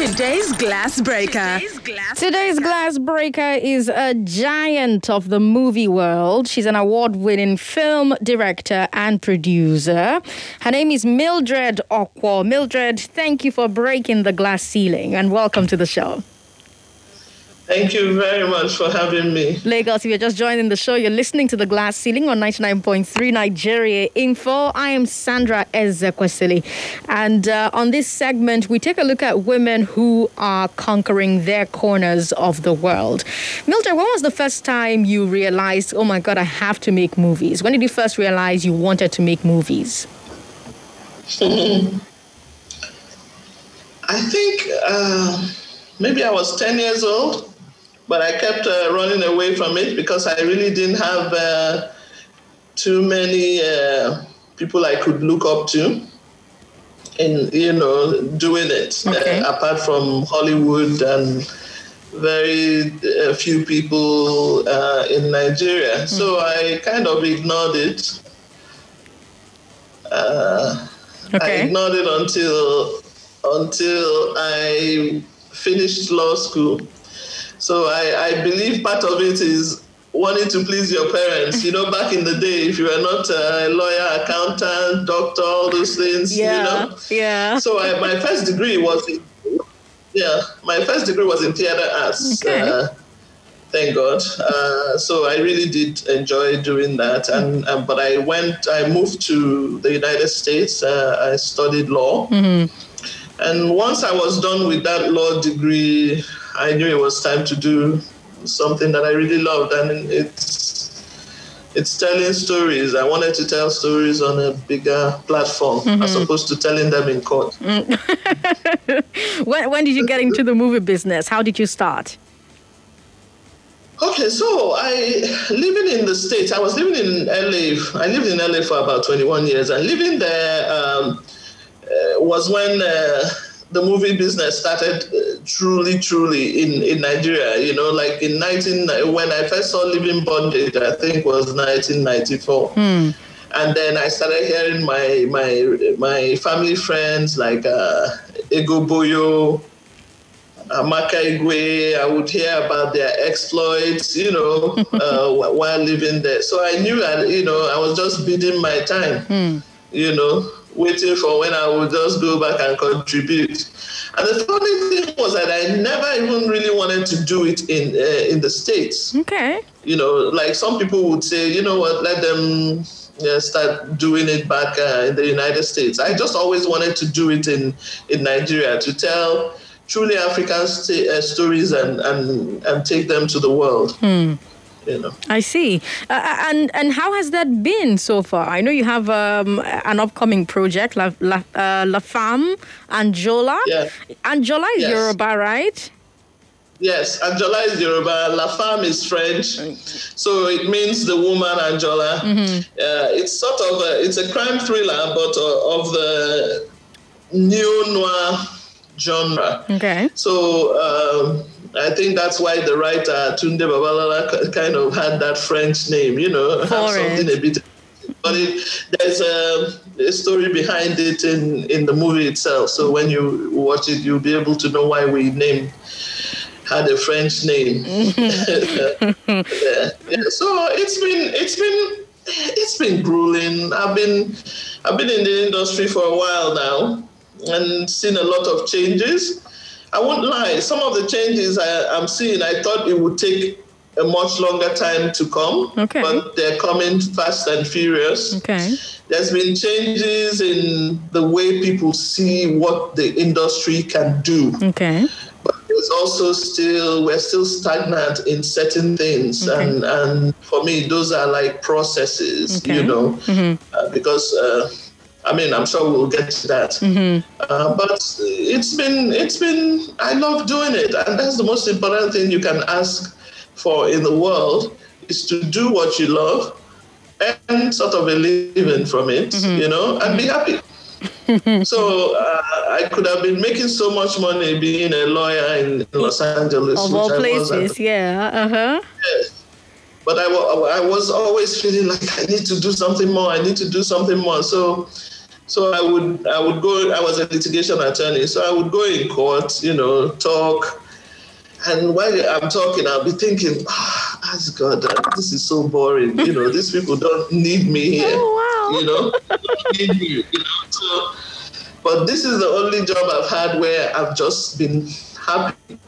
Today's glass breaker. Today's glass breaker is a giant of the movie world. She's an award winning film director and producer. Her name is Mildred Okwo. Mildred, thank you for breaking the glass ceiling and welcome to the show. Thank you very much for having me. Lagos, if you're just joining the show, you're listening to The Glass Ceiling on 99.3 Nigeria Info. I am Sandra Ezekwesili. And uh, on this segment, we take a look at women who are conquering their corners of the world. Mildred, when was the first time you realized, oh my God, I have to make movies? When did you first realize you wanted to make movies? I think uh, maybe I was 10 years old but I kept uh, running away from it because I really didn't have uh, too many uh, people I could look up to in you know doing it uh, okay. apart from Hollywood and very uh, few people uh, in Nigeria. Mm. So I kind of ignored it. Okay. I ignored it until until I finished law school so I, I believe part of it is wanting to please your parents. You know, back in the day, if you were not a lawyer, accountant, doctor, all those things, yeah, you know. Yeah. So I, my first degree was in, yeah, my first degree was in theater arts. Okay. Uh, thank God. Uh, so I really did enjoy doing that. And uh, but I went, I moved to the United States. Uh, I studied law. Mm-hmm. And once I was done with that law degree, I knew it was time to do something that I really loved, and it's it's telling stories. I wanted to tell stories on a bigger platform mm-hmm. as opposed to telling them in court. when, when did you get into the movie business? How did you start? Okay, so I living in the states. I was living in LA. I lived in LA for about 21 years, and living there um, uh, was when. Uh, the movie business started uh, truly, truly in, in Nigeria. You know, like in 19, when I first saw Living Bondage, I think was 1994. Hmm. And then I started hearing my my my family friends like uh, Ego Boyo, Amaka Igwe. I would hear about their exploits, you know, uh, while living there. So I knew, that, you know, I was just biding my time, hmm. you know waiting for when I would just go back and contribute. And the funny thing was that I never even really wanted to do it in uh, in the states. Okay. You know, like some people would say, you know what, let them yeah, start doing it back uh, in the United States. I just always wanted to do it in in Nigeria to tell truly African st- uh, stories and, and and take them to the world. Hmm you know. I see. Uh, uh, and and how has that been so far? I know you have um, an upcoming project, La, La, uh, La Femme, Anjola. Yeah. Anjola is yes. Yoruba, right? Yes, Anjola is Yoruba. La Femme is French, so it means the woman Anjola. Mm-hmm. Uh, it's sort of a, it's a crime thriller, but uh, of the neo noir genre. Okay. So. Um, I think that's why the writer Tunde Babalola kind of had that French name, you know, something a bit. But it, there's a, a, story behind it in, in the movie itself. So when you watch it, you'll be able to know why we named had a French name. yeah. yeah. So it's been it's been it's been grueling. I've been I've been in the industry for a while now and seen a lot of changes I won't lie, some of the changes I, am seeing, I thought it would take a much longer time to come, okay. but they're coming fast and furious. Okay. There's been changes in the way people see what the industry can do. Okay. But there's also still we're still stagnant in certain things, okay. and and for me those are like processes, okay. you know, mm-hmm. uh, because. Uh, I mean, I'm sure we'll get to that. Mm-hmm. Uh, but it's been, it's been, I love doing it. And that's the most important thing you can ask for in the world is to do what you love and sort of a living from it, mm-hmm. you know, and be happy. so uh, I could have been making so much money being a lawyer in Los Angeles. Of all places, yeah. Uh-huh. Yes. But I, I was always feeling like I need to do something more. I need to do something more. So So I would I would go. I was a litigation attorney, so I would go in court, you know, talk. And while I'm talking, I'll be thinking, oh, God, uh, this is so boring. You know, these people don't need me here. Oh, wow. You know, need me. You know, so. But this is the only job I've had where I've just been happy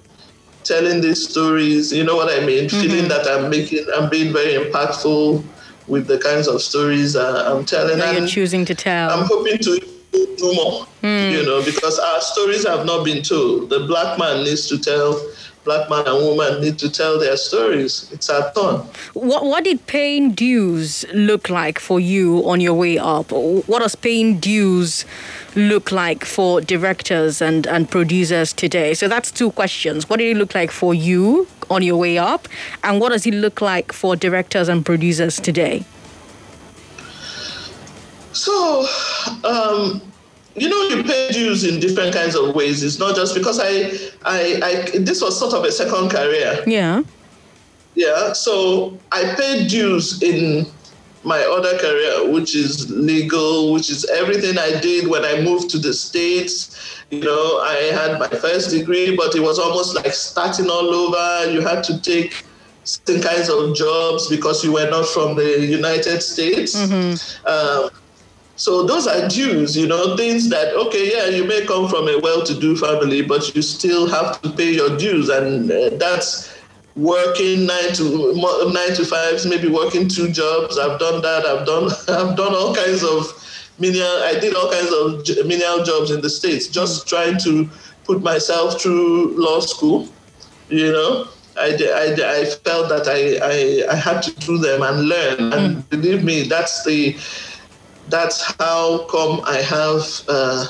telling these stories. You know what I mean? Mm-hmm. Feeling that I'm making, I'm being very impactful with the kinds of stories uh, I'm telling. That you're choosing to tell. I'm hoping to do more, mm. you know, because our stories have not been told. The black man needs to tell black man and woman need to tell their stories. It's our turn. What what did paying dues look like for you on your way up? What does paying dues look like for directors and, and producers today? So that's two questions. What did it look like for you on your way up? And what does it look like for directors and producers today? So, um, you know, you pay dues in different kinds of ways. It's not just because I, I, I, this was sort of a second career. Yeah. Yeah. So I paid dues in my other career, which is legal, which is everything I did when I moved to the States. You know, I had my first degree, but it was almost like starting all over. You had to take certain kinds of jobs because you were not from the United States. Mm-hmm. Um, so those are dues, you know, things that, okay, yeah, you may come from a well to do family, but you still have to pay your dues. And uh, that's working nine to nine to fives, maybe working two jobs. I've done that. I've done I've done all kinds of menial. I did all kinds of menial jobs in the states, just trying to put myself through law school. You know, I, I, I felt that I, I I had to do them and learn. And mm. believe me, that's the that's how come I have. Uh,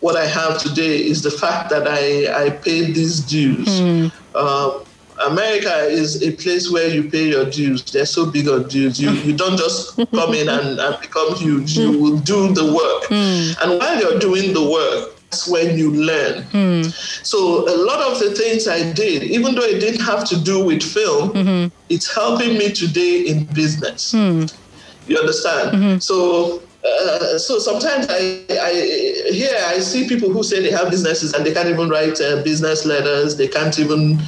what I have today is the fact that I, I paid these dues. Mm. Um, America is a place where you pay your dues. They're so big on dues. You you don't just come in and, and become huge. You will do the work. Mm. And while you're doing the work, that's when you learn. Mm. So a lot of the things I did, even though it didn't have to do with film, mm-hmm. it's helping me today in business. Mm. You understand? Mm-hmm. So uh, so sometimes I, I here I see people who say they have businesses and they can't even write uh, business letters. They can't even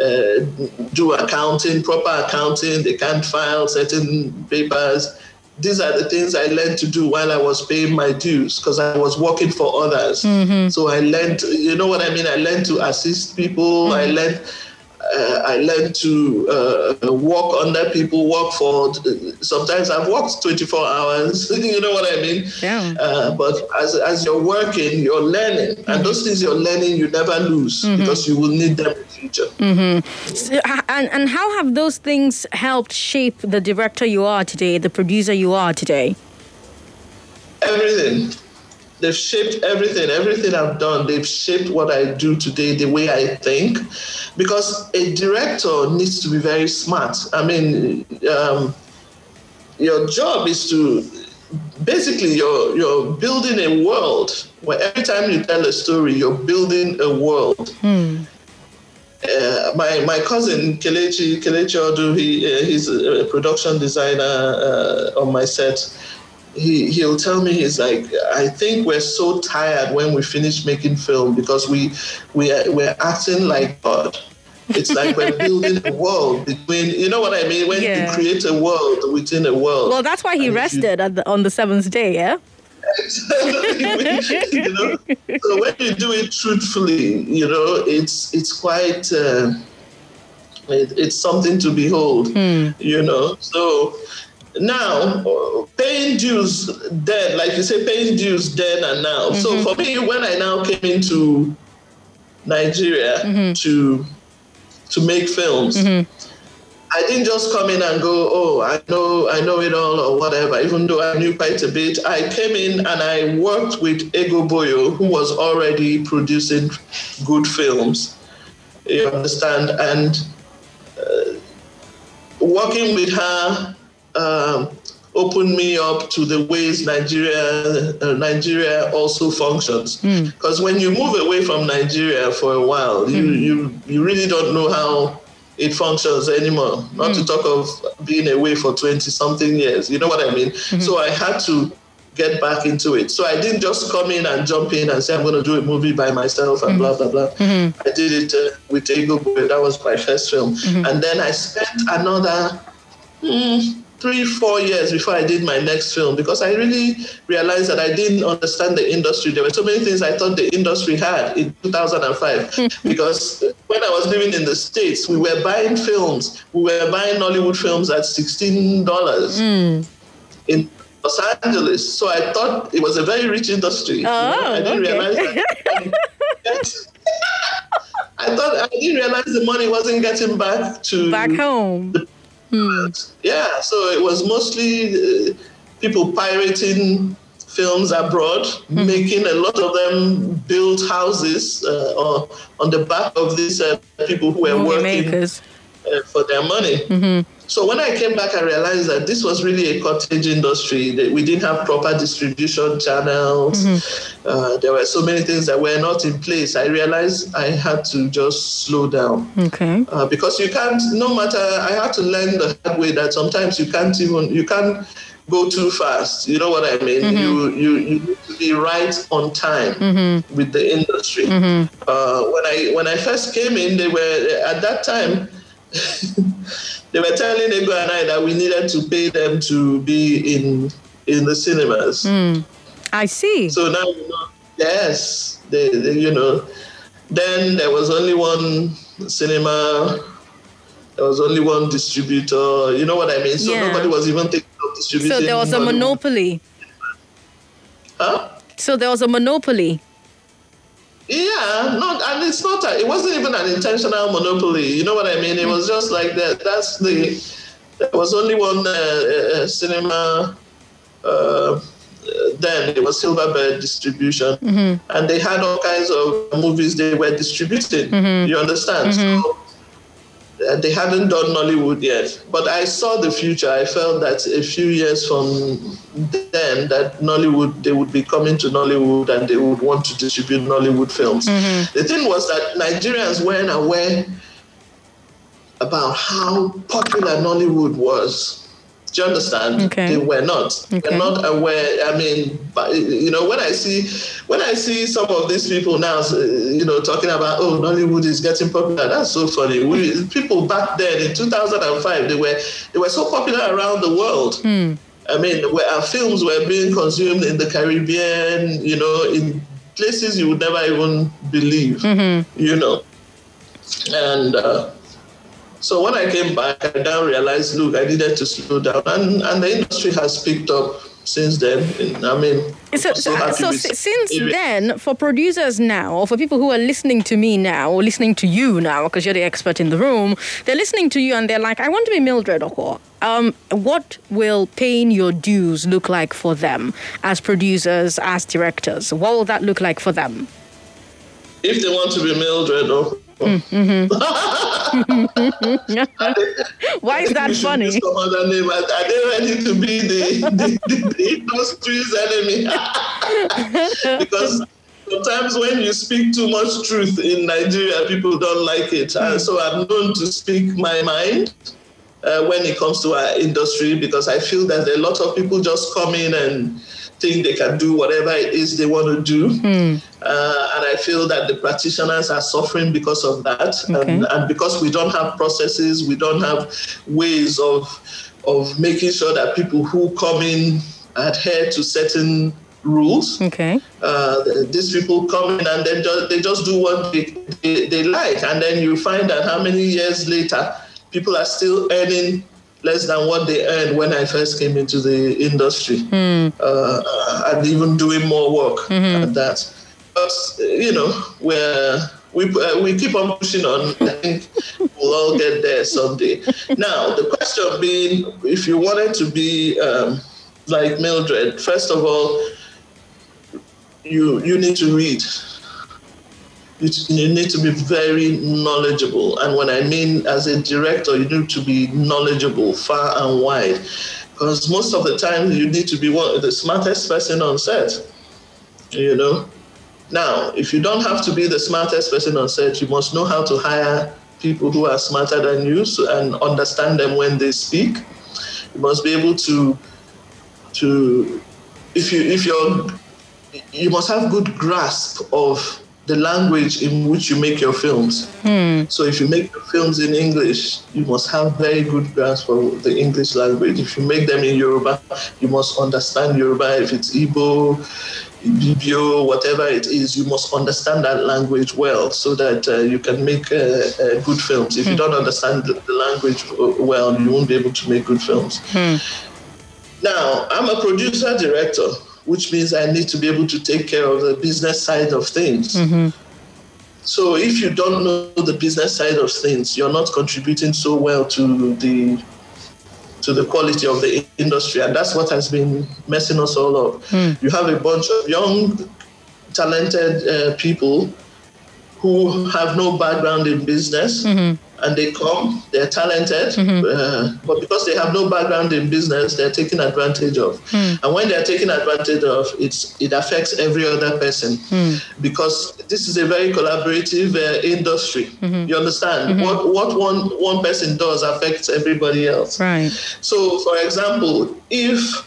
uh, do accounting, proper accounting. They can't file certain papers. These are the things I learned to do while I was paying my dues because I was working for others. Mm-hmm. So I learned, you know what I mean? I learned to assist people. Mm-hmm. I learned uh, I learned to uh, walk under people, walk for. Sometimes I've walked 24 hours. you know what I mean? Yeah. Uh, but as as you're working, you're learning, mm-hmm. and those things you're learning, you never lose mm-hmm. because you will need them in the future. Mm-hmm. So, and and how have those things helped shape the director you are today, the producer you are today? Everything they've shaped everything everything i've done. They've shaped what i do today the way i think. Because a director needs to be very smart. I mean um, your job is to basically you're you're building a world where every time you tell a story you're building a world. Hmm. Uh, my my cousin Kelechi Kelechi Odu, he uh, he's a production designer uh, on my set he he'll tell me he's like I think we're so tired when we finish making film because we we are, we're acting like God. It's like we're building a world between you know what I mean when yeah. you create a world within a world. Well, that's why he rested you, the, on the seventh day, yeah. you know? So when you do it truthfully, you know, it's it's quite. Uh, it, it's something to behold, hmm. you know. So now paying dues then like you say paying dues then and now mm-hmm. so for me when i now came into nigeria mm-hmm. to to make films mm-hmm. i didn't just come in and go oh i know i know it all or whatever even though i knew quite a bit i came in and i worked with ego boyo who was already producing good films you understand and uh, working with her um, opened me up to the ways Nigeria uh, Nigeria also functions. Because mm. when you move away from Nigeria for a while, mm. you, you you really don't know how it functions anymore. Not mm. to talk of being away for twenty something years. You know what I mean? Mm-hmm. So I had to get back into it. So I didn't just come in and jump in and say I'm going to do a movie by myself and blah blah blah. Mm-hmm. I did it uh, with Ego Boyo. That was my first film, Mm-hmm. and then I spent another. mm, Three, four years before I did my next film because I really realized that I didn't understand the industry. There were so many things I thought the industry had in 2005 because when I was living in the States, we were buying films. We were buying Hollywood films at $16 hmm. in Los Angeles. So I thought it was a very rich industry. you know. Oh, I didn't okay. realize that. I thought I didn't realize the money wasn't getting back to Back home. Yeah, so it was mostly uh, people pirating films abroad, making a lot of them build houses uh, or on the back of these uh, people who were Movie working uh, for their money. So when I came back, I realized that this was really a cottage industry. That we didn't have proper distribution channels. Uh, there were so many things that were not in place. I realized I had to just slow down Okay. uh, because you can't. No matter, I had to learn the hard way that sometimes you can't even you can't go too fast. You know what I mean? You you you need to be right on time with the industry. Uh, when I when I first came in, they were at that time. they were telling Ego and I that we needed to pay them to be in in the cinemas. Hmm. I see. So now you know, yes, they, they, you know. Then there was only one cinema. There was only one distributor. You know what I mean? So Yeah. nobody was even thinking of distributing. So there was a monopoly. Huh? So there was a monopoly. Yeah, not, and it's not. A, it wasn't even an intentional monopoly. You know what I mean? It was just like that. That's the. There was only one uh, uh, cinema. Uh, then it was Silverbird distribution, and they had all kinds of movies they were distributing. You understand? So, uh, they hadn't done Nollywood yet, but I saw the future. I felt that a few years from then, that Nollywood they would be coming to Nollywood and they would want to distribute Nollywood films. Mm-hmm. The thing was that Nigerians weren't aware about how popular Nollywood was. Do you understand? Okay. They were not. Okay. They're not aware. I mean, but, you know, when I see when I see some of these people now, uh, you know, talking about oh, Nollywood is getting popular. That's so funny. We, people back then in 2005, they were they were so popular around the world. I mean, where our films were being consumed in the Caribbean, you know, in places you would never even believe, you know. And uh, so when I came back, I now realized, look, I needed to slow down, and and the industry has picked up since then. I mean, So, so, so since then, for producers now, or for people who are listening to me now, or listening to you now, because you're the expert in the room, they're listening to you and they're like, I want to be Mildred Okwo. Um, what will paying your dues look like for them as producers, as directors? What will that look like for them? if they want to be Mildred, or mm-hmm. mm-hmm. Why is that funny? Some other name. Are are they ready to be the, the, the, the industry's enemy? because sometimes when you speak too much truth in Nigeria, people don't like it. And so I'm known to speak my mind. Uh, when it comes to our industry, because I feel that a lot of people just come in and think they can do whatever it is they want to do. Uh, and I feel that the practitioners are suffering because of that. Okay. And, and because we don't have processes, we don't have ways of, of making sure that people who come in adhere to certain rules. Okay. Uh, these people come in and then just, they just do what they, they, they like. And then you find that how many years later, people are still earning less than what they earned when I first came into the industry, uh, and even doing more work at that. But you know, we're, we uh, we keep on pushing on. I think we'll all get there someday. Now, the question being, if you wanted to be um, like Mildred, first of all, you you need to read. You, need to be very knowledgeable, and when I mean as a director, you need to be knowledgeable far and wide, because most of the time you need to be one the smartest person on set. You know. Now, if you don't have to be the smartest person on set, you must know how to hire people who are smarter than you and understand them when they speak. You must be able to to if you if you're you must have good grasp of the language in which you make your films. Hmm. So if you make your films in English, you must have very good grasp of the English language. If you make them in Yoruba, you must understand Yoruba. If it's Igbo, Ibibio, whatever it is, you must understand that language well so that uh, you can make uh, uh, good films. If you don't understand the, the language well, you won't be able to make good films. Now, I'm a producer director, which means I need to be able to take care of the business side of things. Mm-hmm. So if you don't know the business side of things, you're not contributing so well to the to the quality of the industry, and that's what has been messing us all up. Hmm. You have a bunch of young, talented uh, people who have no background in business, mm-hmm. And they come, they're talented, mm-hmm. uh, but because they have no background in business, they're taken advantage of. Hmm. And when they're taken advantage of, it's it affects every other person hmm. because this is a very collaborative uh, industry. Mm-hmm. You understand? Mm-hmm. What what one one person does affects everybody else. Right. So, for example, if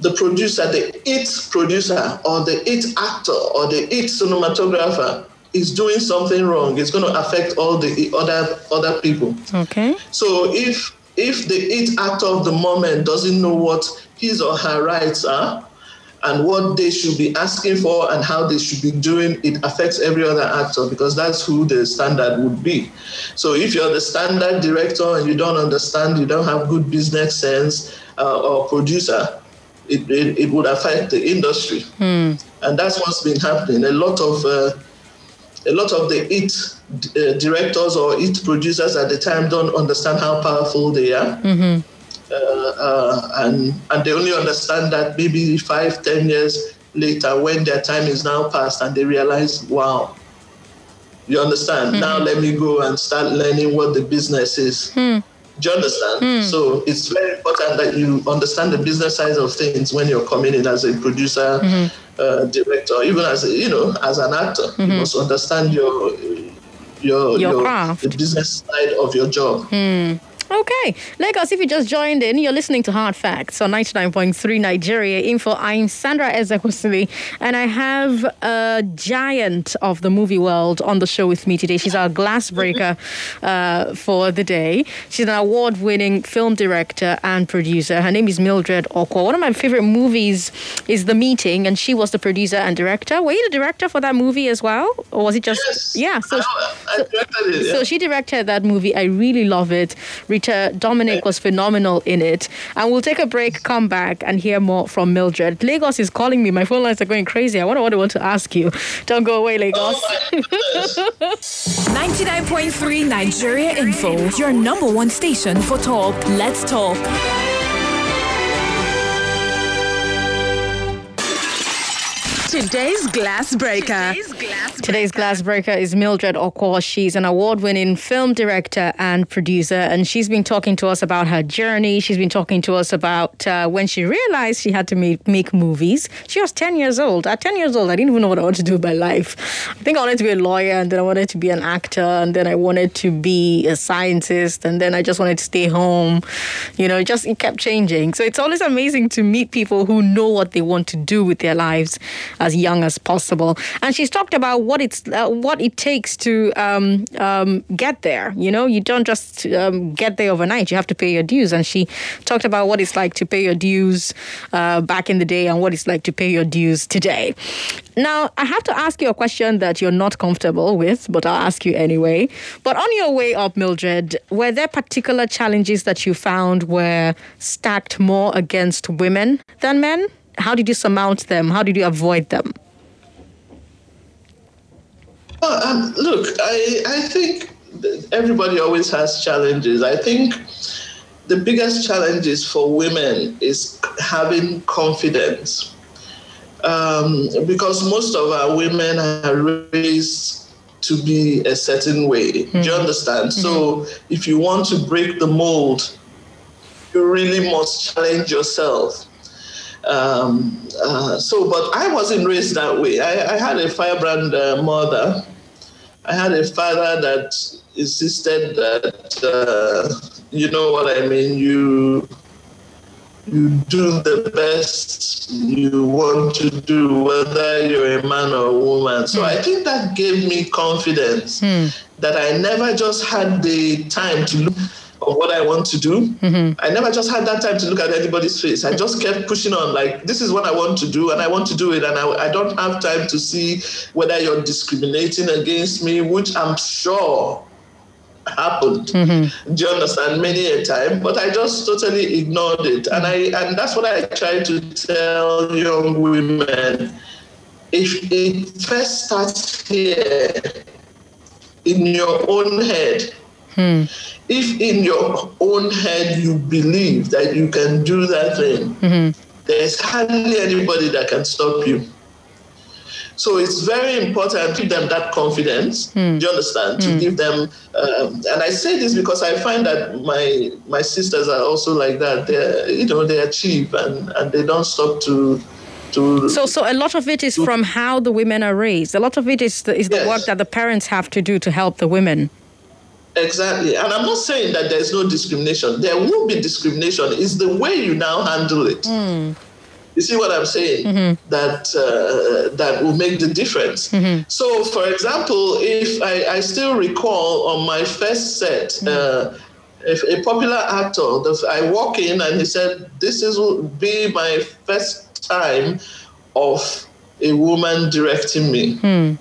the producer, the it producer, or the it actor, or the it cinematographer is doing something wrong, it's going to affect all the other other people. Okay. So, if if the it actor of the moment doesn't know what his or her rights are and what they should be asking for and how they should be doing, it affects every other actor because that's who the standard would be. So if you're the standard director and you don't understand, you don't have good business sense uh, or producer, it, it, it would affect the industry. And that's what's been happening. A lot of uh, a lot of the it uh, directors or it producers at the time don't understand how powerful they are. Uh, uh, and and they only understand that maybe five, ten years later, when their time is now past, and they realize, wow, you understand? Now let me go and start learning what the business is. Do you understand? Hmm. So it's very important that you understand the business side of things when you're coming in as a producer, mm-hmm. uh, director, even as a, you know as an actor. You mm-hmm. must understand your your Your craft. the business side of your job. Hmm. Okay, Lagos, if you just joined in, you're listening to Hard Facts on 99.3 Nigeria Info. I'm Sandra Ezekwesili, and I have a giant of the movie world on the show with me today. She's our glass breaker uh, for the day. She's an award winning film director and producer. Her name is Mildred Okwo. One of my favorite movies is The Meeting, and she was the producer and director. Were you the director for that movie as well? Or was it just. Yes. Yeah, so. I, I it. So she directed that movie. I really love it. Rita uh, Dominic was phenomenal in it. And we'll take a break, come back, and hear more from Mildred. Lagos is calling me. My phone lines are going crazy. I wonder what I want to ask you. Don't go away, Lagos. Oh 99.3 Nigeria Info, your number one station for talk. Let's talk. Today's glass breaker. Today's glass breaker is Mildred Okwo. She's an award winning film director and producer, and she's been talking to us about her journey. She's been talking to us about uh, when she realized she had to make, make movies. She was 10 years old. At 10 years old, I didn't even know what I wanted to do with my life. I think I wanted to be a lawyer, and then I wanted to be an actor, and then I wanted to be a scientist, and then I just wanted to stay home. You know, it just it kept changing. So it's always amazing to meet people who know what they want to do with their lives as young as possible. And she's talked about what it's uh, what it takes to um, um, get there. You know, you don't just um, get there overnight. You have to pay your dues. And she talked about what it's like to pay your dues uh, back in the day and what it's like to pay your dues today. Now, I have to ask you a question that you're not comfortable with, but I'll ask you anyway. But on your way up, Mildred, were there particular challenges that you found were stacked more against women than men? How did you surmount them? How did you avoid them? Well, um, look, I, I think everybody always has challenges. I think the biggest challenges for women is having confidence. Um, because most of our women are raised to be a certain way. Do you understand? So if you want to break the mold, you really must challenge yourself. Um, uh, so, but I wasn't raised that way. I, I had a firebrand uh, mother. I had a father that insisted that, uh, you know what I mean, you you do the best you want to do, whether you're a man or a woman. So I think that gave me confidence that I never just had the time to look of what I want to do. Mm-hmm. I never just had that time to look at anybody's face. I just kept pushing on, like, this is what I want to do, and I want to do it. And I, I don't have time to see whether you're discriminating against me, which I'm sure happened. Mm-hmm. Do you understand? Many a time, but I just totally ignored it, and I and that's what I try to tell young women. If it first starts here in your own head, Hmm. if in your own head you believe that you can do that thing, hmm. there's hardly anybody that can stop you. So it's very important to give them that confidence. Hmm. Do you understand? To give them, um, and I say this because I find that my my sisters are also like that. They, you know, they achieve and and they don't stop to to. So, so a lot of it is from how the women are raised. A lot of it is the, is the Yes. work that the parents have to do to help the women. Exactly. And I'm not saying that there's no discrimination. There will be discrimination. It's the way you now handle it. Hmm. You see what I'm saying? Mm-hmm. That uh, that will make the difference. Mm-hmm. So, for example, if I, I still recall on my first set, mm-hmm. uh, if a popular actor, the, I walk in and he said, "This is will be my first time of a woman directing me." Hmm.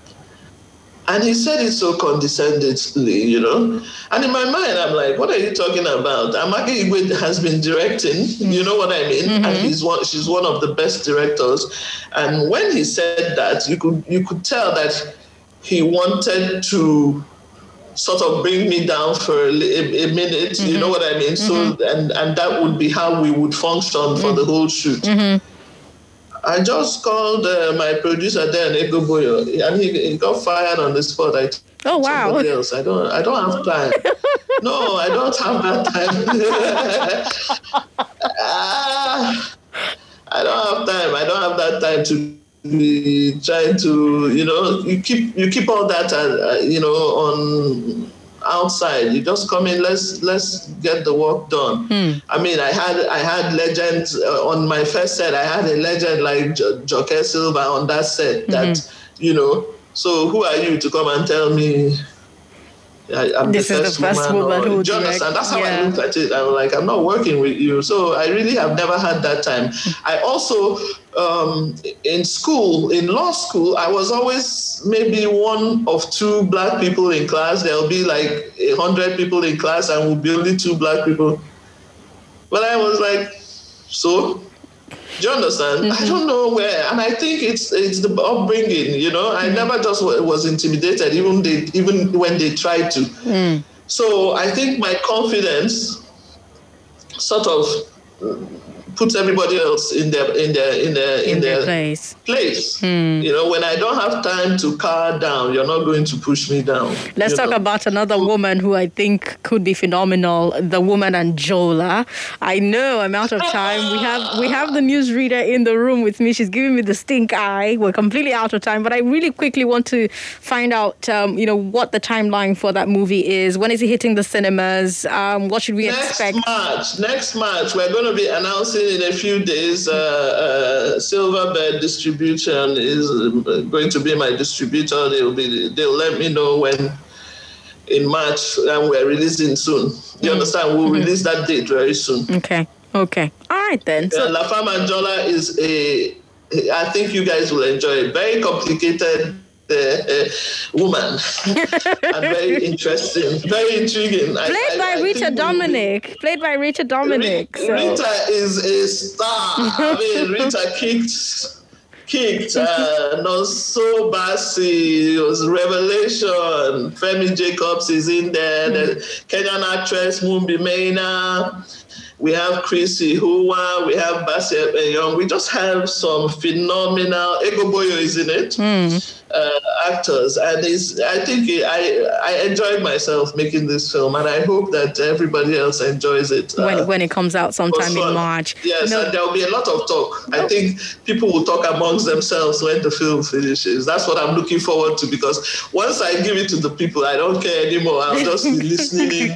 And he said it so condescendingly, you know. And in my mind, I'm like, what are you talking about? Amaka Igwe has been directing, you know what I mean? Mm-hmm. And he's one, she's one of the best directors. And when he said that, you could you could tell that he wanted to sort of bring me down for a, a, a minute, you know mm-hmm. what I mean? So mm-hmm. and and that would be how we would function for the whole shoot. I just called uh, my producer then, Ego Boyo, and he, he got fired on the spot. I Oh wow! else. I don't. I don't have time. no, I don't have that time. Ah, I don't have time. I don't have that time to be trying to. You know, you keep you keep all that. Uh, uh, you know, on outside. You just come in. Let's let's get the work done. I mean, I had I had legends uh, on my first set. I had a legend like jo- Joke Silva on that set. That you know. So who are you to come and tell me? I, I'm This is the first woman who or, would do direct, understand? That's how yeah. I looked at it. I'm like, I'm not working with you. So I really have never had that time. I also, um, in school, in law school, I was always maybe one of two black people in class. There'll be like a hundred people in class, and we'll be only two black people. But I was like, so. Do you understand? Mm-hmm. I don't know where, and I think it's it's the upbringing. You know, I Mm-hmm. never just was intimidated, even they even when they tried to. Mm. So I think my confidence sort of puts everybody else in their in their in their in, In their their place. place. You know, when I don't have time to car down, you're not going to push me down. Let's talk know. about another woman who I think could be phenomenal. The woman Anjola. I know I'm out of time. We have we have the newsreader in the room with me. She's giving me the stink eye. We're completely out of time, but I really quickly want to find out, um, you know, what the timeline for that movie is. When is it hitting the cinemas? Um, what should we Next expect? March, next March, we're going to be announcing in a few days. Uh, uh, Silverbird Distribution is uh, going to be my distributor. They'll be. They'll let me know when in March, and we're releasing soon. You understand? We'll release that date very soon. Okay. Okay. All right then. So So La Anjola is a. I think you guys will enjoy it. Very complicated. Uh, uh, woman and very interesting, very intriguing. Played I- by I Rita think we'll Dominic. Played by Rita Dominic. Rita, so- Rita is a star. I mean, Rita kicked, kicked. Uh, Nonso Bassey was revelation. Femi Jacobs is in there. The Kenyan actress Mumbi Maina. We have Chris Iheuwa. We have Basi Young. We just have some phenomenal. Ego Boyo is in it uh, actors, and it's, I think it, I I enjoyed myself making this film, and I hope that everybody else enjoys it when, uh, when it comes out sometime in March. Yes, no. and there will be a lot of talk. No. I think people will talk amongst themselves when the film finishes. That's what I'm looking forward to because once I give it to the people, I don't care anymore. I'll just be listening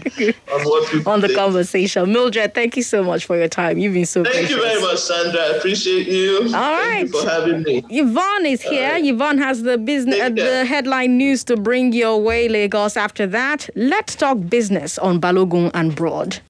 on what people on the think. conversation. Mildred, thank you so much for your time. You've been so. Thank gracious. you very much, Sandra. I appreciate you. All thank right, you for having me. Yvonne is here. Yvonne has the business, uh, the headline news to bring your way, Lagos. After that, let's talk business on Balogun and Broad.